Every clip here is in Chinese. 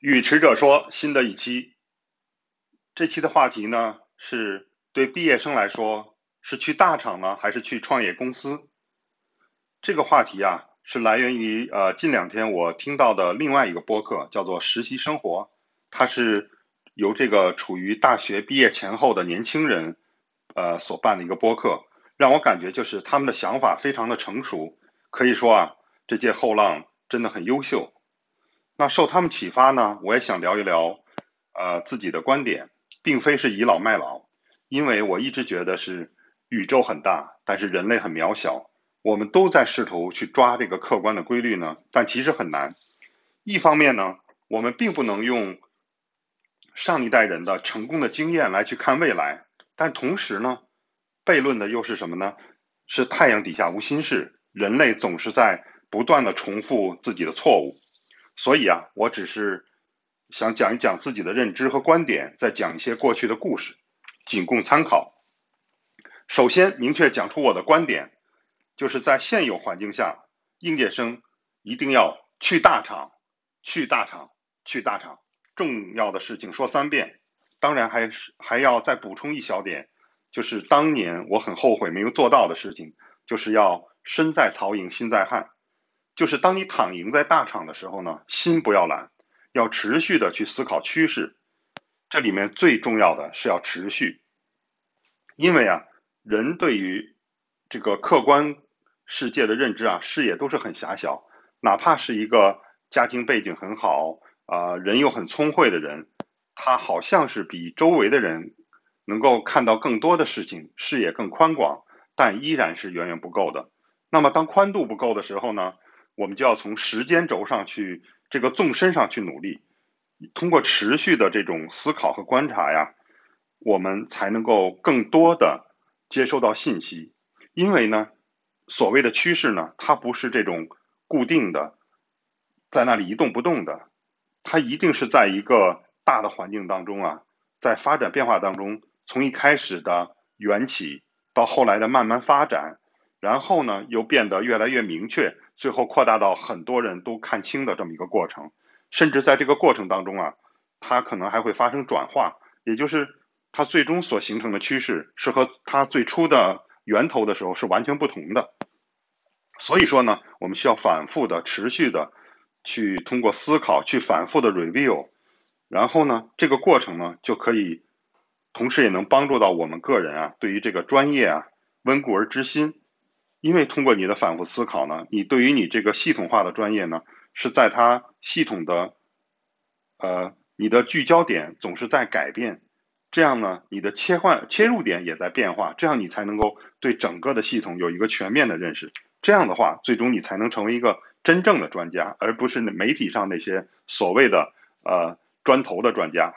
语迟者说，新的一期，这期的话题呢是对毕业生来说是去大厂呢还是去创业公司？这个话题啊是来源于呃近两天我听到的另外一个播客，叫做实习生活，它是由这个处于大学毕业前后的年轻人呃所办的一个播客，让我感觉就是他们的想法非常的成熟，可以说啊这届后浪真的很优秀。那受他们启发呢，我也想聊一聊，呃，自己的观点，并非是倚老卖老，因为我一直觉得是宇宙很大，但是人类很渺小，我们都在试图去抓这个客观的规律呢，但其实很难。一方面呢，我们并不能用上一代人的成功的经验来去看未来，但同时呢，悖论的又是什么呢？是太阳底下无新事，人类总是在不断的重复自己的错误。所以啊，我只是想讲一讲自己的认知和观点，再讲一些过去的故事，仅供参考。首先，明确讲出我的观点，就是在现有环境下，应届生一定要去大厂，去大厂，去大厂。重要的事情说三遍。当然，还是还要再补充一小点，就是当年我很后悔没有做到的事情，就是要身在曹营心在汉。就是当你躺赢在大厂的时候呢，心不要懒，要持续的去思考趋势。这里面最重要的是要持续，因为啊，人对于这个客观世界的认知啊，视野都是很狭小。哪怕是一个家庭背景很好啊，人又很聪慧的人，他好像是比周围的人能够看到更多的事情，视野更宽广，但依然是远远不够的。那么当宽度不够的时候呢？我们就要从时间轴上去，这个纵深上去努力，通过持续的这种思考和观察呀，我们才能够更多的接收到信息。因为呢，所谓的趋势呢，它不是这种固定的，在那里一动不动的，它一定是在一个大的环境当中啊，在发展变化当中，从一开始的缘起到后来的慢慢发展，然后呢，又变得越来越明确。最后扩大到很多人都看清的这么一个过程，甚至在这个过程当中啊，它可能还会发生转化，也就是它最终所形成的趋势是和它最初的源头的时候是完全不同的。所以说呢，我们需要反复的、持续的去通过思考去反复的 review，然后呢，这个过程呢就可以，同时也能帮助到我们个人啊，对于这个专业啊温故而知新。因为通过你的反复思考呢，你对于你这个系统化的专业呢，是在它系统的，呃，你的聚焦点总是在改变，这样呢，你的切换切入点也在变化，这样你才能够对整个的系统有一个全面的认识。这样的话，最终你才能成为一个真正的专家，而不是媒体上那些所谓的呃砖头的专家。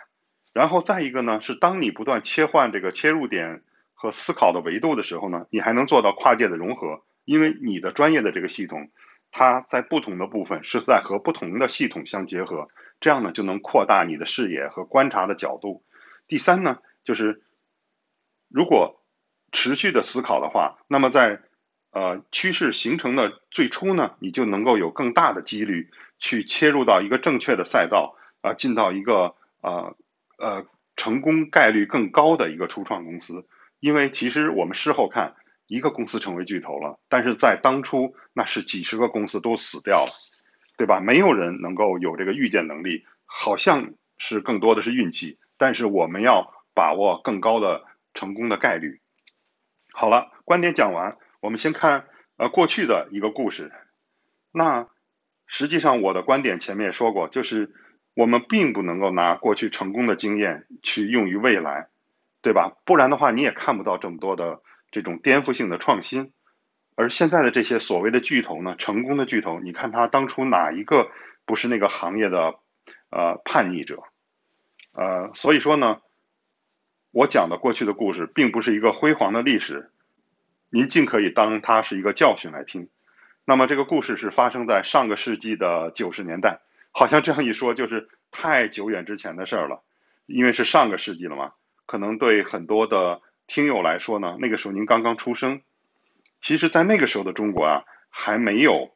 然后再一个呢，是当你不断切换这个切入点。和思考的维度的时候呢，你还能做到跨界的融合，因为你的专业的这个系统，它在不同的部分是在和不同的系统相结合，这样呢就能扩大你的视野和观察的角度。第三呢，就是如果持续的思考的话，那么在呃趋势形成的最初呢，你就能够有更大的几率去切入到一个正确的赛道啊，进到一个呃呃成功概率更高的一个初创公司。因为其实我们事后看，一个公司成为巨头了，但是在当初那是几十个公司都死掉了，对吧？没有人能够有这个预见能力，好像是更多的是运气。但是我们要把握更高的成功的概率。好了，观点讲完，我们先看呃过去的一个故事。那实际上我的观点前面也说过，就是我们并不能够拿过去成功的经验去用于未来。对吧？不然的话，你也看不到这么多的这种颠覆性的创新。而现在的这些所谓的巨头呢，成功的巨头，你看他当初哪一个不是那个行业的呃叛逆者？呃，所以说呢，我讲的过去的故事，并不是一个辉煌的历史，您尽可以当它是一个教训来听。那么这个故事是发生在上个世纪的九十年代，好像这样一说就是太久远之前的事儿了，因为是上个世纪了嘛。可能对很多的听友来说呢，那个时候您刚刚出生。其实，在那个时候的中国啊，还没有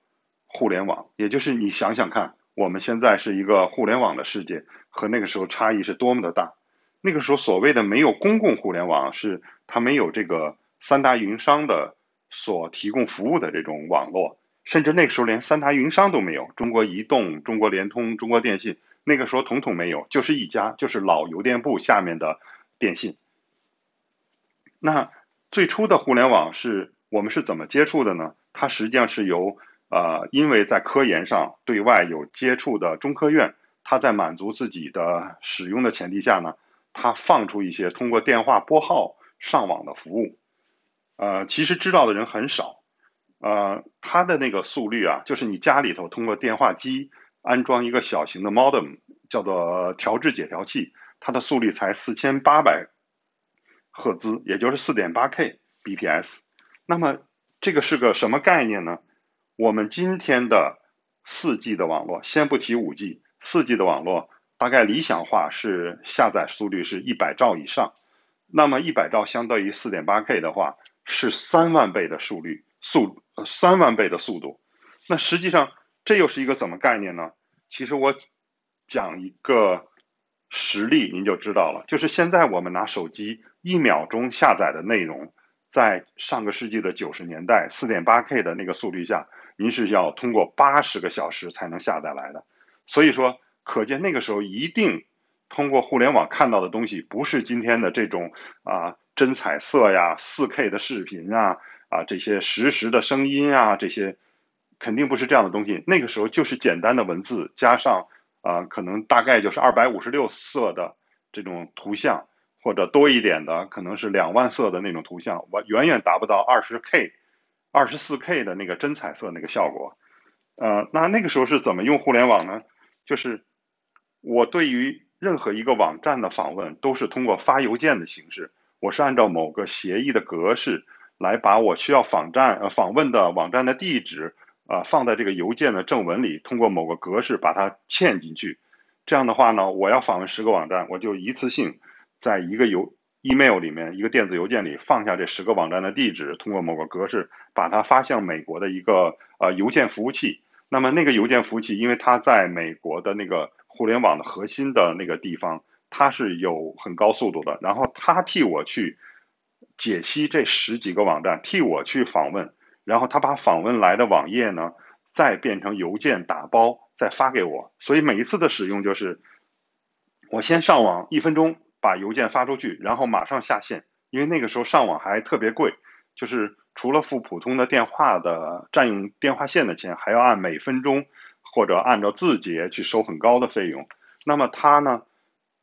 互联网。也就是你想想看，我们现在是一个互联网的世界，和那个时候差异是多么的大。那个时候所谓的没有公共互联网，是它没有这个三大运营商的所提供服务的这种网络，甚至那个时候连三大运营商都没有，中国移动、中国联通、中国电信，那个时候统统没有，就是一家，就是老邮电部下面的电信。那最初的互联网是我们是怎么接触的呢？它实际上是由呃，因为在科研上对外有接触的中科院，它在满足自己的使用的前提下呢。它放出一些通过电话拨号上网的服务，呃，其实知道的人很少，呃，它的那个速率啊，就是你家里头通过电话机安装一个小型的 modem，叫做调制解调器，它的速率才四千八百赫兹，也就是四点八 K bps。那么这个是个什么概念呢？我们今天的四 G 的网络，先不提五 G，四 G 的网络。大概理想化是下载速率是一百兆以上，那么一百兆相当于四点八 K 的话，是三万倍的速率速三万倍的速度。那实际上这又是一个怎么概念呢？其实我讲一个实例，您就知道了。就是现在我们拿手机一秒钟下载的内容，在上个世纪的九十年代，四点八 K 的那个速率下，您是要通过八十个小时才能下载来的。所以说。可见那个时候一定通过互联网看到的东西，不是今天的这种啊真彩色呀、四 K 的视频啊、啊这些实时的声音啊，这些肯定不是这样的东西。那个时候就是简单的文字加上啊，可能大概就是二百五十六色的这种图像，或者多一点的可能是两万色的那种图像，我远远达不到二十 K、二十四 K 的那个真彩色那个效果。呃，那那个时候是怎么用互联网呢？就是。我对于任何一个网站的访问都是通过发邮件的形式，我是按照某个协议的格式来把我需要访站呃访问的网站的地址啊放在这个邮件的正文里，通过某个格式把它嵌进去。这样的话呢，我要访问十个网站，我就一次性在一个邮 email 里面一个电子邮件里放下这十个网站的地址，通过某个格式把它发向美国的一个呃邮件服务器。那么那个邮件服务器，因为它在美国的那个。互联网的核心的那个地方，它是有很高速度的。然后它替我去解析这十几个网站，替我去访问，然后他把访问来的网页呢，再变成邮件打包，再发给我。所以每一次的使用就是，我先上网一分钟把邮件发出去，然后马上下线。因为那个时候上网还特别贵，就是除了付普通的电话的占用电话线的钱，还要按每分钟。或者按照字节去收很高的费用，那么他呢，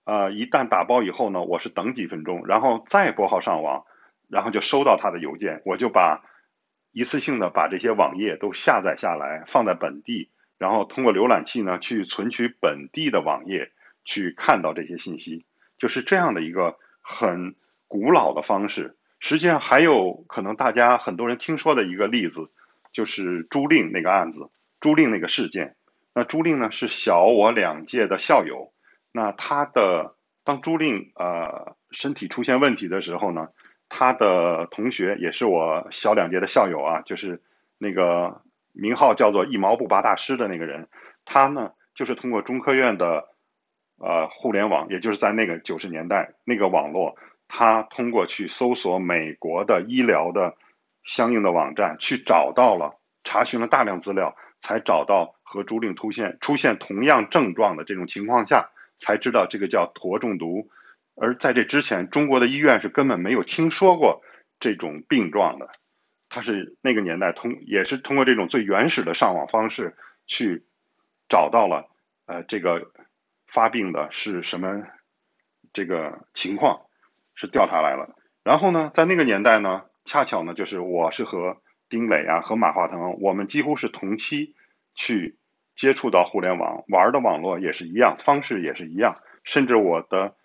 呃，一旦打包以后呢，我是等几分钟，然后再拨号上网，然后就收到他的邮件，我就把一次性的把这些网页都下载下来，放在本地，然后通过浏览器呢去存取本地的网页，去看到这些信息，就是这样的一个很古老的方式。实际上还有可能大家很多人听说的一个例子，就是朱令那个案子，朱令那个事件。那朱令呢是小我两届的校友，那他的当朱令呃身体出现问题的时候呢，他的同学也是我小两届的校友啊，就是那个名号叫做一毛不拔大师的那个人，他呢就是通过中科院的呃互联网，也就是在那个九十年代那个网络，他通过去搜索美国的医疗的相应的网站，去找到了查询了大量资料，才找到。和朱令出现出现同样症状的这种情况下，才知道这个叫沱中毒，而在这之前，中国的医院是根本没有听说过这种病状的。他是那个年代通也是通过这种最原始的上网方式去找到了呃这个发病的是什么这个情况，是调查来了。然后呢，在那个年代呢，恰巧呢就是我是和丁磊啊和马化腾，我们几乎是同期去。接触到互联网玩的网络也是一样，方式也是一样，甚至我的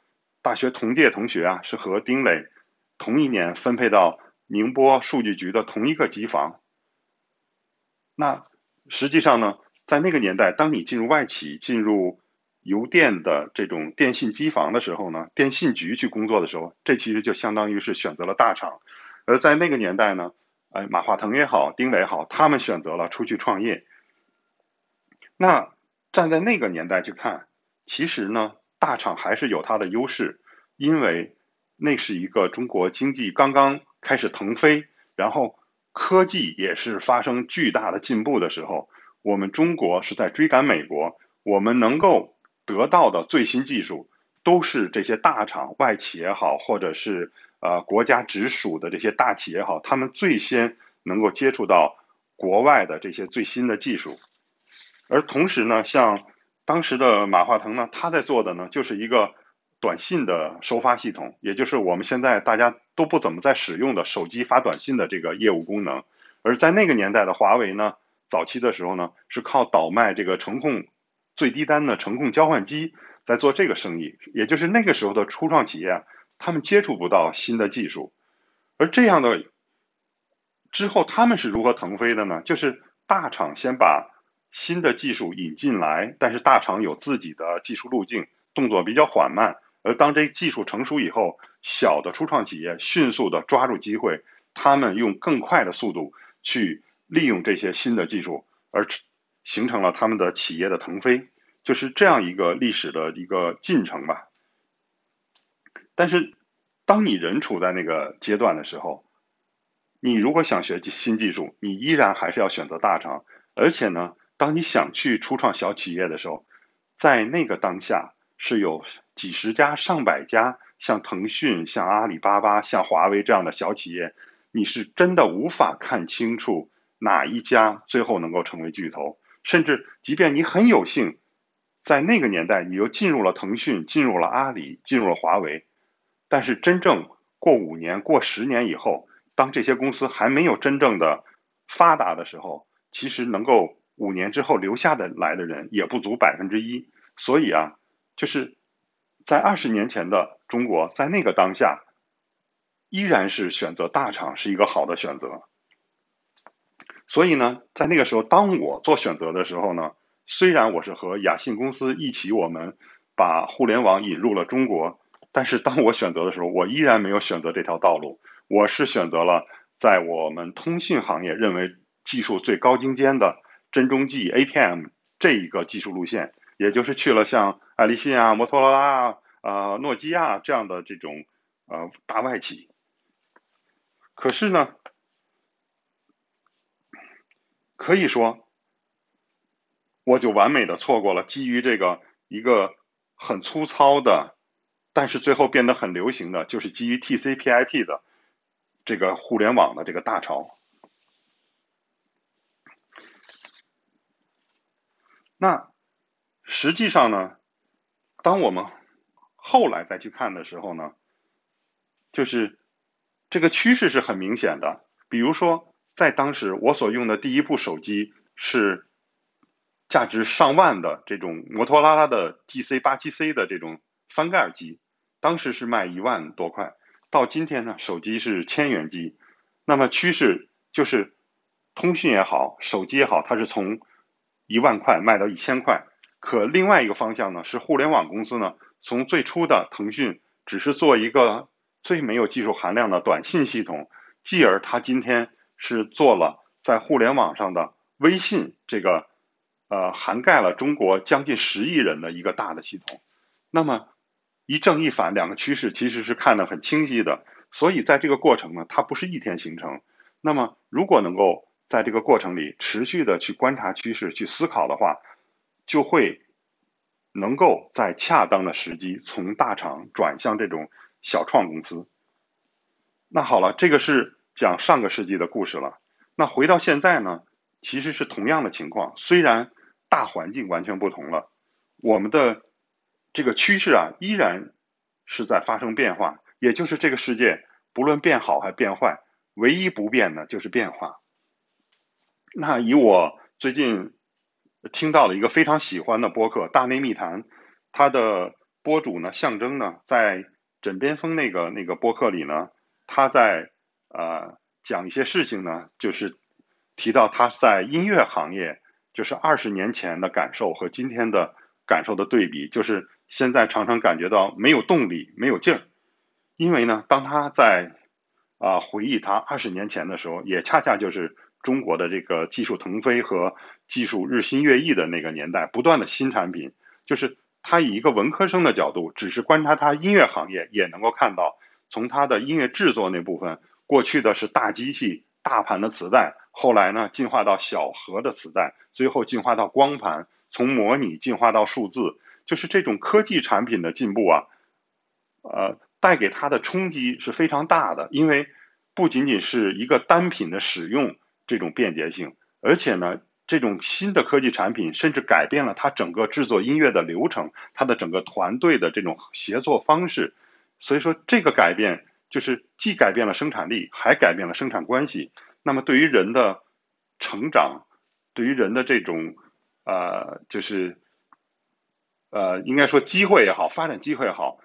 大学同届同学啊，是和丁磊同一年分配到宁波数据局的同一个机房。那实际上呢，在那个年代，当你进入外企、进入邮电的这种电信机房的时候呢，电信局去工作的时候，这其实就相当于是选择了大厂。而在那个年代呢，哎，马化腾也好，丁磊也好，他们选择了出去创业。那站在那个年代去看，其实呢，大厂还是有它的优势，因为那是一个中国经济刚刚开始腾飞，然后科技也是发生巨大的进步的时候，我们中国是在追赶美国，我们能够得到的最新技术，都是这些大厂、外企也好，或者是呃国家直属的这些大企业也好，他们最先能够接触到国外的这些最新的技术。而同时呢，像当时的马化腾呢，他在做的呢，就是一个短信的收发系统，也就是我们现在大家都不怎么在使用的手机发短信的这个业务功能。而在那个年代的华为呢，早期的时候呢，是靠倒卖这个程控最低单的程控交换机在做这个生意。也就是那个时候的初创企业，他们接触不到新的技术，而这样的之后他们是如何腾飞的呢？就是大厂先把新的技术引进来，但是大厂有自己的技术路径，动作比较缓慢。而当这技术成熟以后，小的初创企业迅速的抓住机会，他们用更快的速度去利用这些新的技术，而形成了他们的企业的腾飞，就是这样一个历史的一个进程吧。但是，当你人处在那个阶段的时候，你如果想学新技术，你依然还是要选择大厂，而且呢。当你想去初创小企业的时候，在那个当下是有几十家、上百家，像腾讯、像阿里巴巴、像华为这样的小企业，你是真的无法看清楚哪一家最后能够成为巨头。甚至，即便你很有幸在那个年代你又进入了腾讯、进入了阿里、进入了华为，但是真正过五年、过十年以后，当这些公司还没有真正的发达的时候，其实能够。五年之后留下的来的人也不足百分之一，所以啊，就是在二十年前的中国，在那个当下，依然是选择大厂是一个好的选择。所以呢，在那个时候，当我做选择的时候呢，虽然我是和雅信公司一起，我们把互联网引入了中国，但是当我选择的时候，我依然没有选择这条道路，我是选择了在我们通信行业认为技术最高精尖的。针中计 ATM 这一个技术路线，也就是去了像爱立信啊、摩托罗拉啊、呃、诺基亚这样的这种呃大外企。可是呢，可以说，我就完美的错过了基于这个一个很粗糙的，但是最后变得很流行的就是基于 TCP/IP 的这个互联网的这个大潮。那实际上呢，当我们后来再去看的时候呢，就是这个趋势是很明显的。比如说，在当时我所用的第一部手机是价值上万的这种摩托拉拉的 GC 八七 C 的这种翻盖机，当时是卖一万多块。到今天呢，手机是千元机。那么趋势就是通讯也好，手机也好，它是从一万块卖到一千块，可另外一个方向呢是互联网公司呢，从最初的腾讯只是做一个最没有技术含量的短信系统，继而它今天是做了在互联网上的微信这个，呃，涵盖了中国将近十亿人的一个大的系统。那么一正一反两个趋势其实是看得很清晰的，所以在这个过程呢，它不是一天形成。那么如果能够在这个过程里，持续的去观察趋势、去思考的话，就会能够在恰当的时机从大厂转向这种小创公司。那好了，这个是讲上个世纪的故事了。那回到现在呢，其实是同样的情况，虽然大环境完全不同了，我们的这个趋势啊，依然是在发生变化。也就是这个世界不论变好还变坏，唯一不变的就是变化。那以我最近听到了一个非常喜欢的播客《大内密谈》，它的播主呢，象征呢，在枕边风那个那个播客里呢，他在呃讲一些事情呢，就是提到他在音乐行业，就是二十年前的感受和今天的感受的对比，就是现在常常感觉到没有动力、没有劲儿，因为呢，当他在啊回忆他二十年前的时候，也恰恰就是。中国的这个技术腾飞和技术日新月异的那个年代，不断的新产品，就是他以一个文科生的角度，只是观察他音乐行业，也能够看到从他的音乐制作那部分，过去的是大机器、大盘的磁带，后来呢进化到小盒的磁带，最后进化到光盘，从模拟进化到数字，就是这种科技产品的进步啊，呃，带给他的冲击是非常大的，因为不仅仅是一个单品的使用这种便捷性，而且呢，这种新的科技产品甚至改变了它整个制作音乐的流程，它的整个团队的这种协作方式，所以说这个改变就是既改变了生产力，还改变了生产关系。那么对于人的成长，对于人的这种呃，就是呃，应该说机会也好，发展机会也好。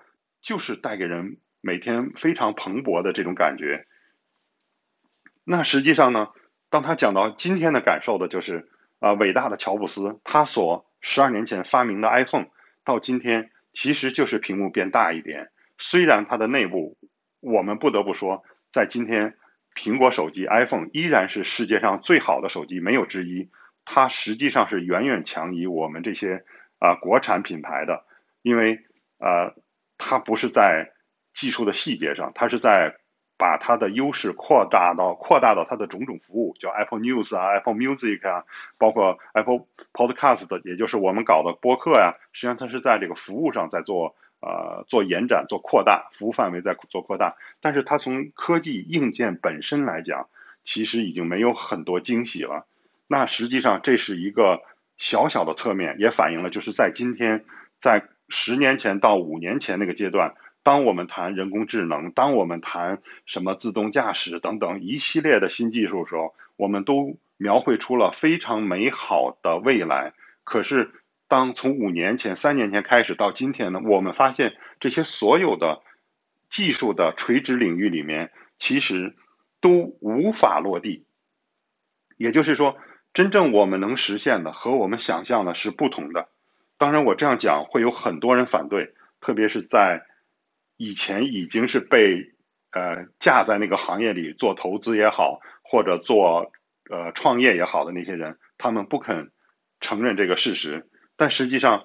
就是带给人每天非常蓬勃的这种感觉。那实际上呢，当他讲到今天的感受的，就是啊，伟大的乔布斯，他所十二年前发明的 iPhone，到今天其实就是屏幕变大一点。虽然它的内部，我们不得不说，在今天，苹果手机 iPhone 依然是世界上最好的手机，没有之一。它实际上是远远强于我们这些啊国产品牌的，因为呃。它不是在技术的细节上，它是在把它的优势扩大到扩大到它的种种服务，叫 Apple News 啊、Apple Music 啊，包括 Apple Podcast，也就是我们搞的播客呀。实际上，它是在这个服务上在做呃做延展、做扩大，服务范围在做扩大。但是它从科技硬件本身来讲，其实已经没有很多惊喜了。那实际上这是一个小小的侧面，也反映了就是在今天在。十年前到五年前那个阶段，当我们谈人工智能，当我们谈什么自动驾驶等等一系列的新技术的时候，我们都描绘出了非常美好的未来。可是，当从五年前、三年前开始到今天呢，我们发现这些所有的技术的垂直领域里面，其实都无法落地。也就是说，真正我们能实现的和我们想象的是不同的。当然，我这样讲会有很多人反对，特别是在以前已经是被呃架在那个行业里做投资也好，或者做呃创业也好的那些人，他们不肯承认这个事实。但实际上，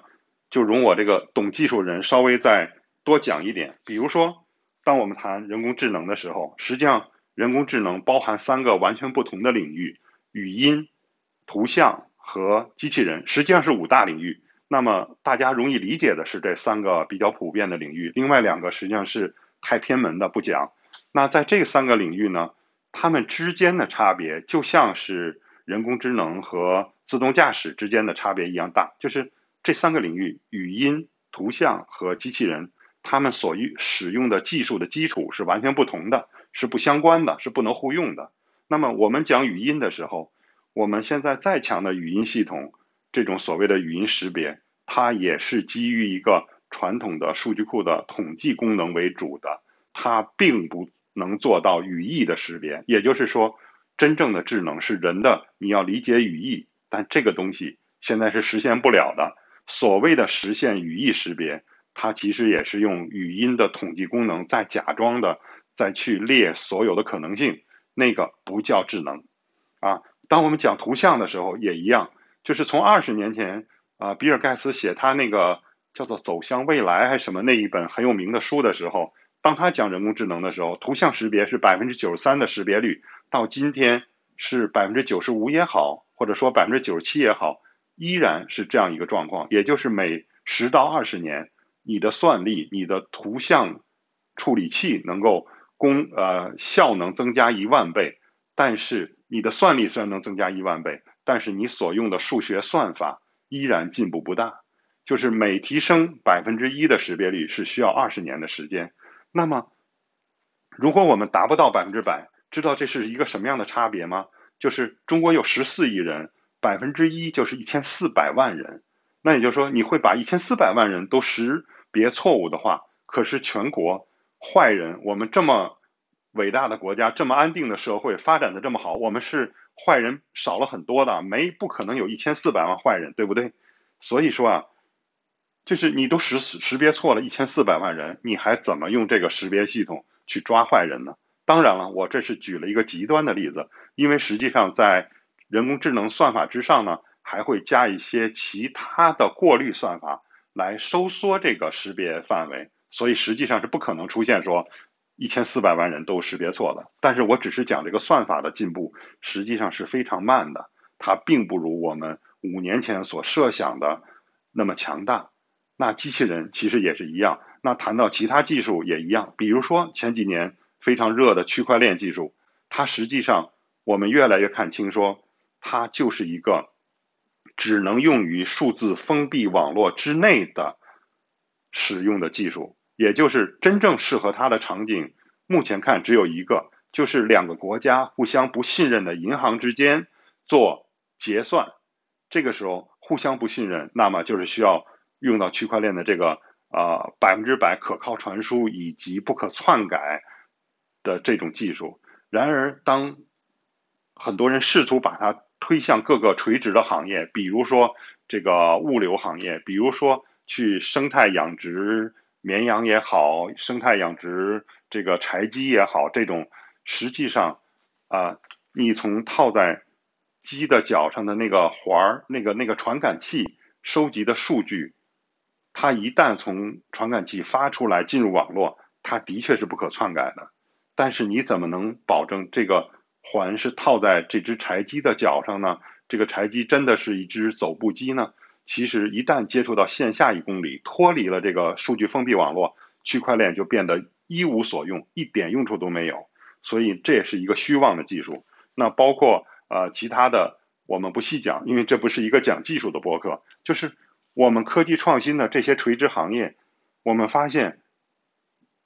就容我这个懂技术人稍微再多讲一点。比如说，当我们谈人工智能的时候，实际上人工智能包含三个完全不同的领域：语音、图像和机器人，实际上是五大领域。那么大家容易理解的是这三个比较普遍的领域，另外两个实际上是太偏门的不讲。那在这三个领域呢，它们之间的差别就像是人工智能和自动驾驶之间的差别一样大，就是这三个领域——语音、图像和机器人，它们所用使用的技术的基础是完全不同的，是不相关的，是不能互用的。那么我们讲语音的时候，我们现在再强的语音系统。这种所谓的语音识别，它也是基于一个传统的数据库的统计功能为主的，它并不能做到语义的识别。也就是说，真正的智能是人的，你要理解语义，但这个东西现在是实现不了的。所谓的实现语义识别，它其实也是用语音的统计功能在假装的再去列所有的可能性，那个不叫智能啊。当我们讲图像的时候，也一样。就是从二十年前啊，比尔盖茨写他那个叫做《走向未来》还是什么那一本很有名的书的时候，当他讲人工智能的时候，图像识别是百分之九十三的识别率，到今天是百分之九十五也好，或者说百分之九十七也好，依然是这样一个状况。也就是每十到二十年，你的算力、你的图像处理器能够功呃效能增加一万倍，但是你的算力虽然能增加一万倍。但是你所用的数学算法依然进步不大，就是每提升百分之一的识别率是需要二十年的时间。那么，如果我们达不到百分之百，知道这是一个什么样的差别吗？就是中国有十四亿人，百分之一就是一千四百万人。那也就是说，你会把一千四百万人都识别错误的话，可是全国坏人，我们这么伟大的国家，这么安定的社会，发展的这么好，我们是。坏人少了很多的，没不可能有一千四百万坏人，对不对？所以说啊，就是你都识识别错了一千四百万人，你还怎么用这个识别系统去抓坏人呢？当然了，我这是举了一个极端的例子，因为实际上在人工智能算法之上呢，还会加一些其他的过滤算法来收缩这个识别范围，所以实际上是不可能出现说一千四百万人都识别错了。但是我只是讲这个算法的进步实际上是非常慢的，它并不如我们五年前所设想的那么强大。那机器人其实也是一样。那谈到其他技术也一样，比如说前几年非常热的区块链技术，它实际上我们越来越看清，说它就是一个只能用于数字封闭网络之内的使用的技术，也就是真正适合它的场景，目前看只有一个，就是两个国家互相不信任的银行之间做结算，这个时候互相不信任，那么就是需要用到区块链的这个。啊，百分之百可靠传输以及不可篡改的这种技术。然而，当很多人试图把它推向各个垂直的行业，比如说这个物流行业，比如说去生态养殖绵羊也好，生态养殖这个柴鸡也好，这种实际上啊，你从套在鸡的脚上的那个环儿，那个那个传感器收集的数据。它一旦从传感器发出来进入网络，它的确是不可篡改的。但是你怎么能保证这个环是套在这只柴鸡的脚上呢？这个柴鸡真的是一只走步鸡呢？其实一旦接触到线下一公里，脱离了这个数据封闭网络，区块链就变得一无所用，一点用处都没有。所以这也是一个虚妄的技术。那包括呃其他的，我们不细讲，因为这不是一个讲技术的博客，就是。我们科技创新的这些垂直行业，我们发现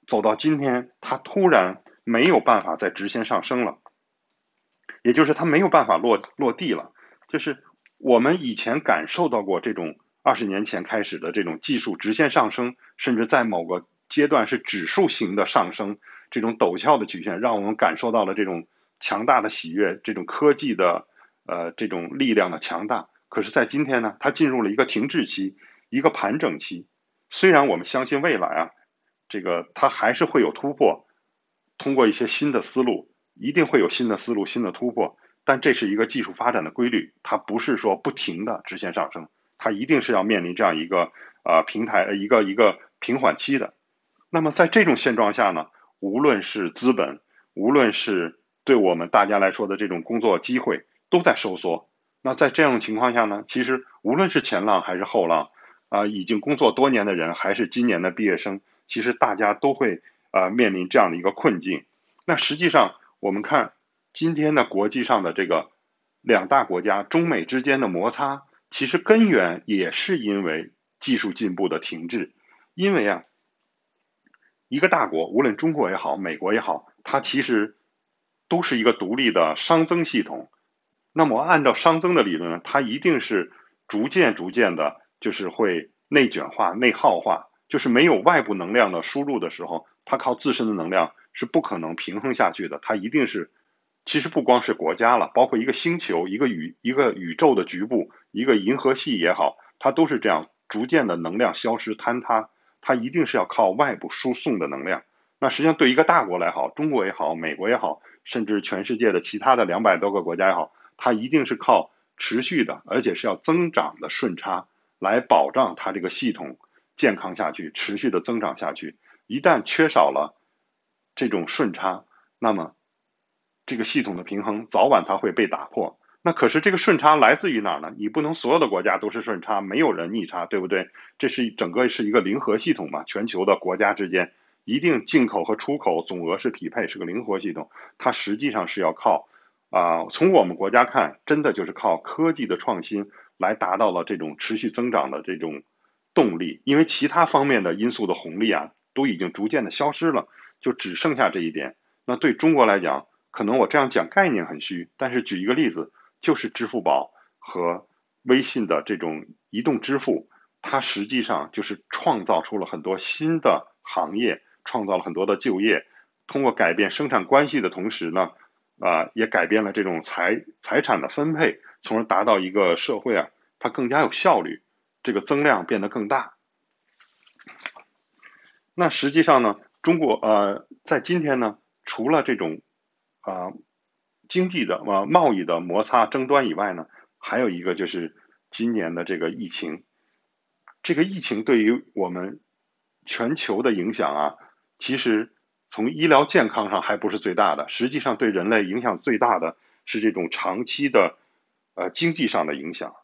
走到今天，它突然没有办法再直线上升了，也就是它没有办法落落地了。就是我们以前感受到过这种二十年前开始的这种技术直线上升，甚至在某个阶段是指数型的上升，这种陡峭的曲线，让我们感受到了这种强大的喜悦，这种科技的呃这种力量的强大。可是，在今天呢，它进入了一个停滞期，一个盘整期。虽然我们相信未来啊，这个它还是会有突破，通过一些新的思路，一定会有新的思路、新的突破。但这是一个技术发展的规律，它不是说不停的直线上升，它一定是要面临这样一个呃平台、一个一个平缓期的。那么在这种现状下呢，无论是资本，无论是对我们大家来说的这种工作机会，都在收缩。那在这种情况下呢，其实无论是前浪还是后浪，啊，已经工作多年的人还是今年的毕业生，其实大家都会啊面临这样的一个困境。那实际上我们看今天的国际上的这个两大国家中美之间的摩擦，其实根源也是因为技术进步的停滞。因为啊，一个大国，无论中国也好，美国也好，它其实都是一个独立的熵增系统。那么按照熵增的理论，它一定是逐渐逐渐的，就是会内卷化、内耗化，就是没有外部能量的输入的时候，它靠自身的能量是不可能平衡下去的。它一定是，其实不光是国家了，包括一个星球、一个宇、一个宇宙的局部、一个银河系也好，它都是这样逐渐的能量消失坍塌，它一定是要靠外部输送的能量。那实际上对一个大国来好，中国也好，美国也好，甚至全世界的其他的两百多个国家也好。它一定是靠持续的，而且是要增长的顺差来保障它这个系统健康下去，持续的增长下去。一旦缺少了这种顺差，那么这个系统的平衡早晚它会被打破。那可是这个顺差来自于哪儿呢？你不能所有的国家都是顺差，没有人逆差，对不对？这是整个是一个零和系统嘛？全球的国家之间一定进口和出口总额是匹配，是个灵活系统。它实际上是要靠。啊，从我们国家看，真的就是靠科技的创新来达到了这种持续增长的这种动力，因为其他方面的因素的红利啊，都已经逐渐的消失了，就只剩下这一点。那对中国来讲，可能我这样讲概念很虚，但是举一个例子，就是支付宝和微信的这种移动支付，它实际上就是创造出了很多新的行业，创造了很多的就业，通过改变生产关系的同时呢。啊，也改变了这种财财产的分配，从而达到一个社会啊，它更加有效率，这个增量变得更大。那实际上呢，中国呃，在今天呢，除了这种啊经济的啊贸易的摩擦争端以外呢，还有一个就是今年的这个疫情。这个疫情对于我们全球的影响啊，其实从医疗健康上还不是最大的，实际上对人类影响最大的是这种长期的呃经济上的影响。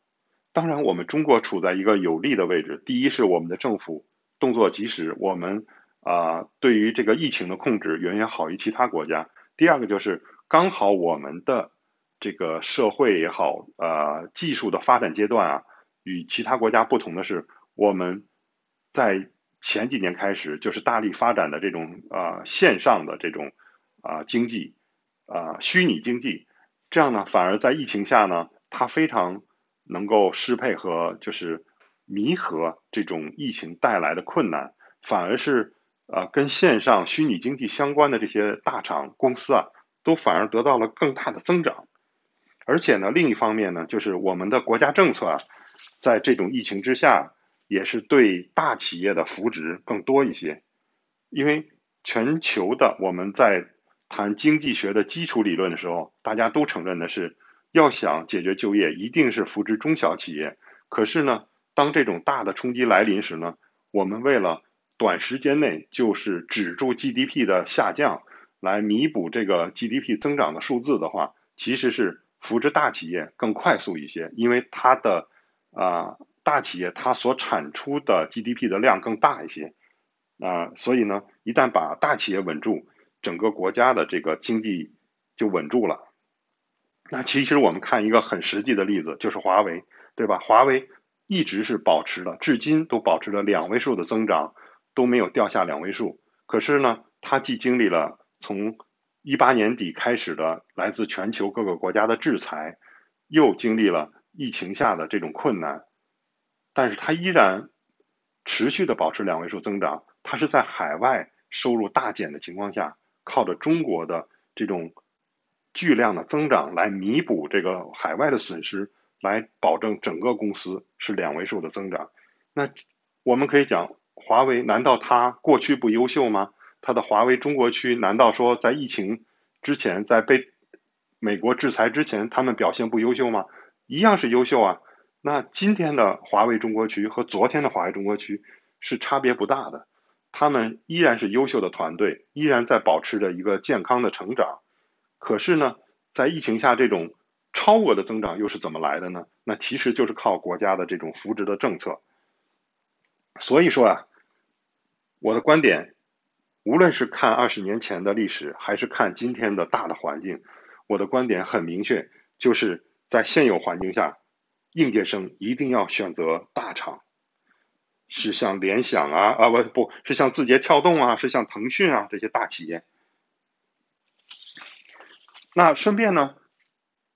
当然，我们中国处在一个有利的位置，第一是我们的政府动作及时，我们啊对于这个疫情的控制远远好于其他国家。第二个就是刚好我们的这个社会也好，呃技术的发展阶段啊，与其他国家不同的是。我们在前几年开始就是大力发展的这种啊线上的这种啊经济啊虚拟经济，这样呢反而在疫情下呢，它非常能够适配和就是弥合这种疫情带来的困难，反而是啊跟线上虚拟经济相关的这些大厂公司啊，都反而得到了更大的增长，而且呢另一方面呢，就是我们的国家政策啊，在这种疫情之下。也是对大企业的扶植更多一些，因为全球的我们在谈经济学的基础理论的时候，大家都承认的是，要想解决就业，一定是扶植中小企业。可是呢，当这种大的冲击来临时呢，我们为了短时间内就是止住 GDP 的下降，来弥补这个 GDP 增长的数字的话，其实是扶植大企业更快速一些，因为它的啊。大企业它所产出的 GDP 的量更大一些，啊，所以呢，一旦把大企业稳住，整个国家的这个经济就稳住了。那其实我们看一个很实际的例子，就是华为，对吧？华为一直是保持了，至今都保持了两位数的增长，都没有掉下两位数。可是呢，它既经历了从一八年底开始的来自全球各个国家的制裁，又经历了疫情下的这种困难。但是它依然持续的保持两位数增长，它是在海外收入大减的情况下，靠着中国的这种巨量的增长来弥补这个海外的损失，来保证整个公司是两位数的增长。那我们可以讲，华为难道它过去不优秀吗？它的华为中国区难道说在疫情之前，在被美国制裁之前，他们表现不优秀吗？一样是优秀啊。那今天的华为中国区和昨天的华为中国区是差别不大的，他们依然是优秀的团队，依然在保持着一个健康的成长。可是呢，在疫情下这种超额的增长又是怎么来的呢？那其实就是靠国家的这种扶植的政策。所以说啊，我的观点，无论是看二十年前的历史，还是看今天的大的环境，我的观点很明确，就是在现有环境下。应届生一定要选择大厂，是像联想啊啊不不是像字节跳动啊，是像腾讯啊这些大企业。那顺便呢，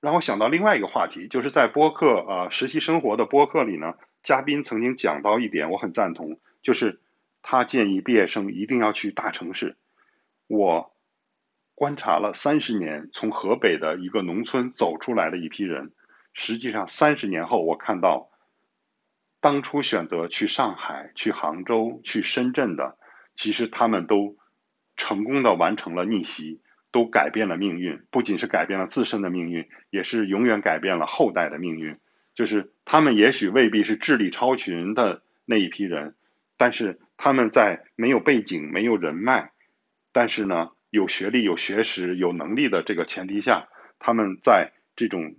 让我想到另外一个话题，就是在播客啊实习生活的播客里呢，嘉宾曾经讲到一点，我很赞同，就是他建议毕业生一定要去大城市。我观察了三十年，从河北的一个农村走出来的一批人。实际上，三十年后，我看到当初选择去上海、去杭州、去深圳的，其实他们都成功的完成了逆袭，都改变了命运。不仅是改变了自身的命运，也是永远改变了后代的命运。就是他们也许未必是智力超群的那一批人，但是他们在没有背景、没有人脉，但是呢有学历、有学识、有能力的这个前提下，他们在这种。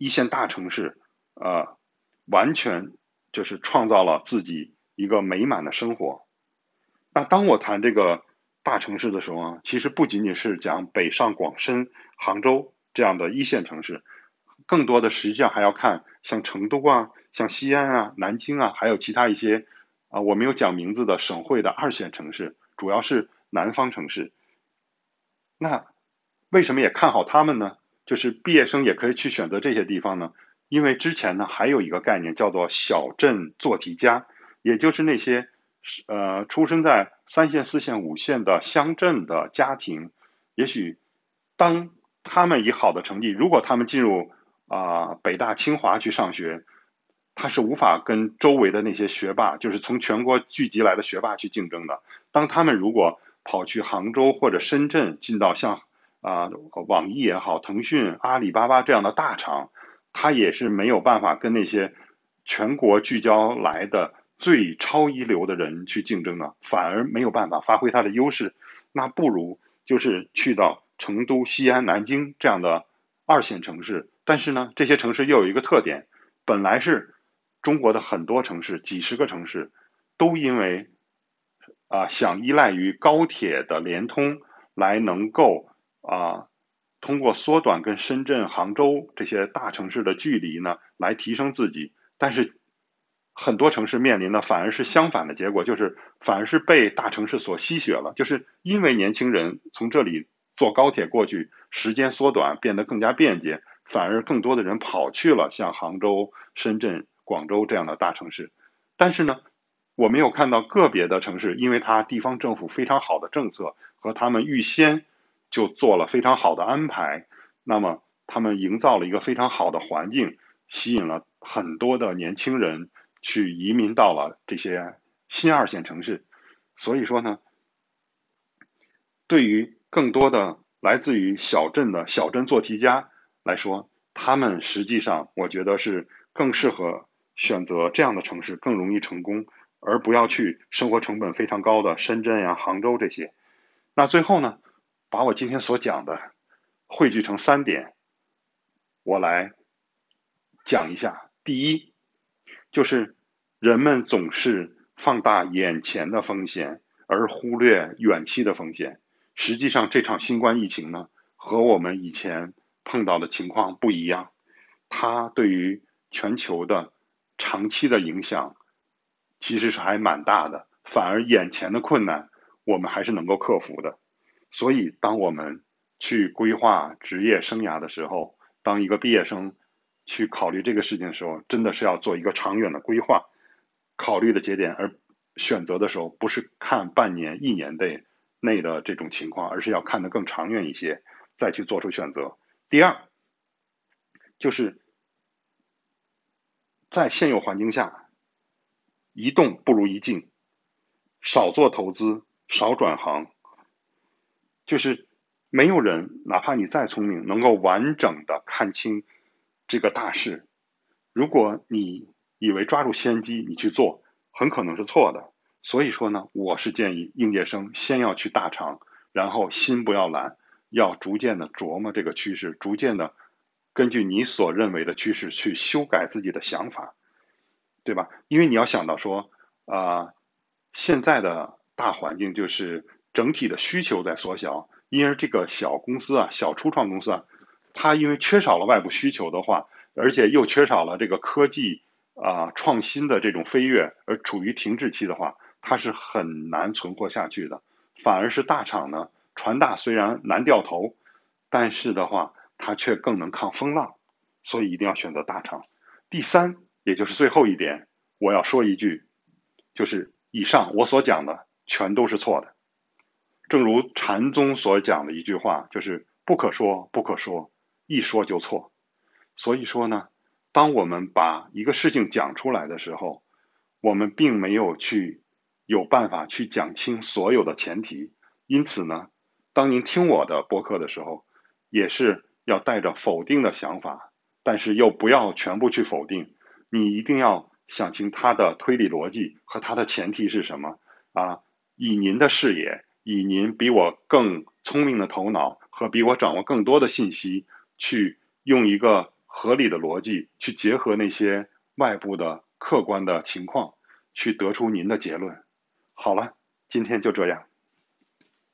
一线大城市，呃，完全就是创造了自己一个美满的生活。那当我谈这个大城市的时候啊，其实不仅仅是讲北上广深、杭州这样的一线城市，更多的实际上还要看像成都啊、像西安啊、南京啊，还有其他一些啊我没有讲名字的省会的二线城市，主要是南方城市。那为什么也看好他们呢？就是毕业生也可以去选择这些地方呢，因为之前呢还有一个概念叫做小镇做题家，也就是那些呃出生在三线、四线、五线的乡镇的家庭，也许当他们以好的成绩，如果他们进入啊北大、清华去上学，他是无法跟周围的那些学霸，就是从全国聚集来的学霸去竞争的。当他们如果跑去杭州或者深圳，进到像啊网易也好、腾讯、阿里巴巴这样的大厂，他也是没有办法跟那些全国聚焦来的最超一流的人去竞争的，反而没有办法发挥他的优势。那不如就是去到成都、西安、南京这样的二线城市。但是呢，这些城市又有一个特点，本来是中国的很多城市，几十个城市都因为啊想依赖于高铁的联通来能够啊通过缩短跟深圳、杭州这些大城市的距离呢，来提升自己。但是很多城市面临的反而是相反的结果，就是反而是被大城市所吸血了，就是因为年轻人从这里坐高铁过去，时间缩短，变得更加便捷。反而更多的人跑去了像杭州、深圳、广州这样的大城市，但是呢，我没有看到个别的城市，因为它地方政府非常好的政策和他们预先就做了非常好的安排，那么他们营造了一个非常好的环境，吸引了很多的年轻人去移民到了这些新二线城市。所以说呢，对于更多的来自于小镇的小镇做题家。来说，他们实际上我觉得是更适合选择这样的城市，更容易成功，而不要去生活成本非常高的深圳呀、杭州这些。那最后呢，把我今天所讲的汇聚成三点，我来讲一下。第一，就是人们总是放大眼前的风险，而忽略远期的风险。实际上，这场新冠疫情呢，和我们以前。碰到的情况不一样，它对于全球的长期的影响其实是还蛮大的。反而眼前的困难，我们还是能够克服的。所以，当我们去规划职业生涯的时候，当一个毕业生去考虑这个事情的时候，真的是要做一个长远的规划，考虑的节点，而选择的时候不是看半年、一年内内的这种情况，而是要看得更长远一些，再去做出选择。第二，就是在现有环境下，一动不如一静，少做投资，少转行。就是没有人，哪怕你再聪明，能够完整的看清这个大势。如果你以为抓住先机，你去做，很可能是错的。所以说呢，我是建议应届生先要去大厂，然后心不要懒。要逐渐的琢磨这个趋势，逐渐的根据你所认为的趋势去修改自己的想法，对吧？因为你要想到说，啊，现在的大环境就是整体的需求在缩小，因而这个小公司啊，小初创公司啊，它因为缺少了外部需求的话，而且又缺少了这个科技啊创新的这种飞跃，而处于停滞期的话，它是很难存活下去的。反而是大厂呢。船大虽然难掉头，但是的话，它却更能抗风浪，所以一定要选择大厂。第三，也就是最后一点，我要说一句，就是以上我所讲的全都是错的。正如禅宗所讲的一句话，就是不可说不可说，一说就错。所以说呢，当我们把一个事情讲出来的时候，我们并没有去有办法去讲清所有的前提，因此呢。当您听我的播客的时候，也是要带着否定的想法，但是又不要全部去否定。你一定要想清它的推理逻辑和它的前提是什么啊？以您的视野，以您比我更聪明的头脑和比我掌握更多的信息，去用一个合理的逻辑去结合那些外部的客观的情况，去得出您的结论。好了，今天就这样。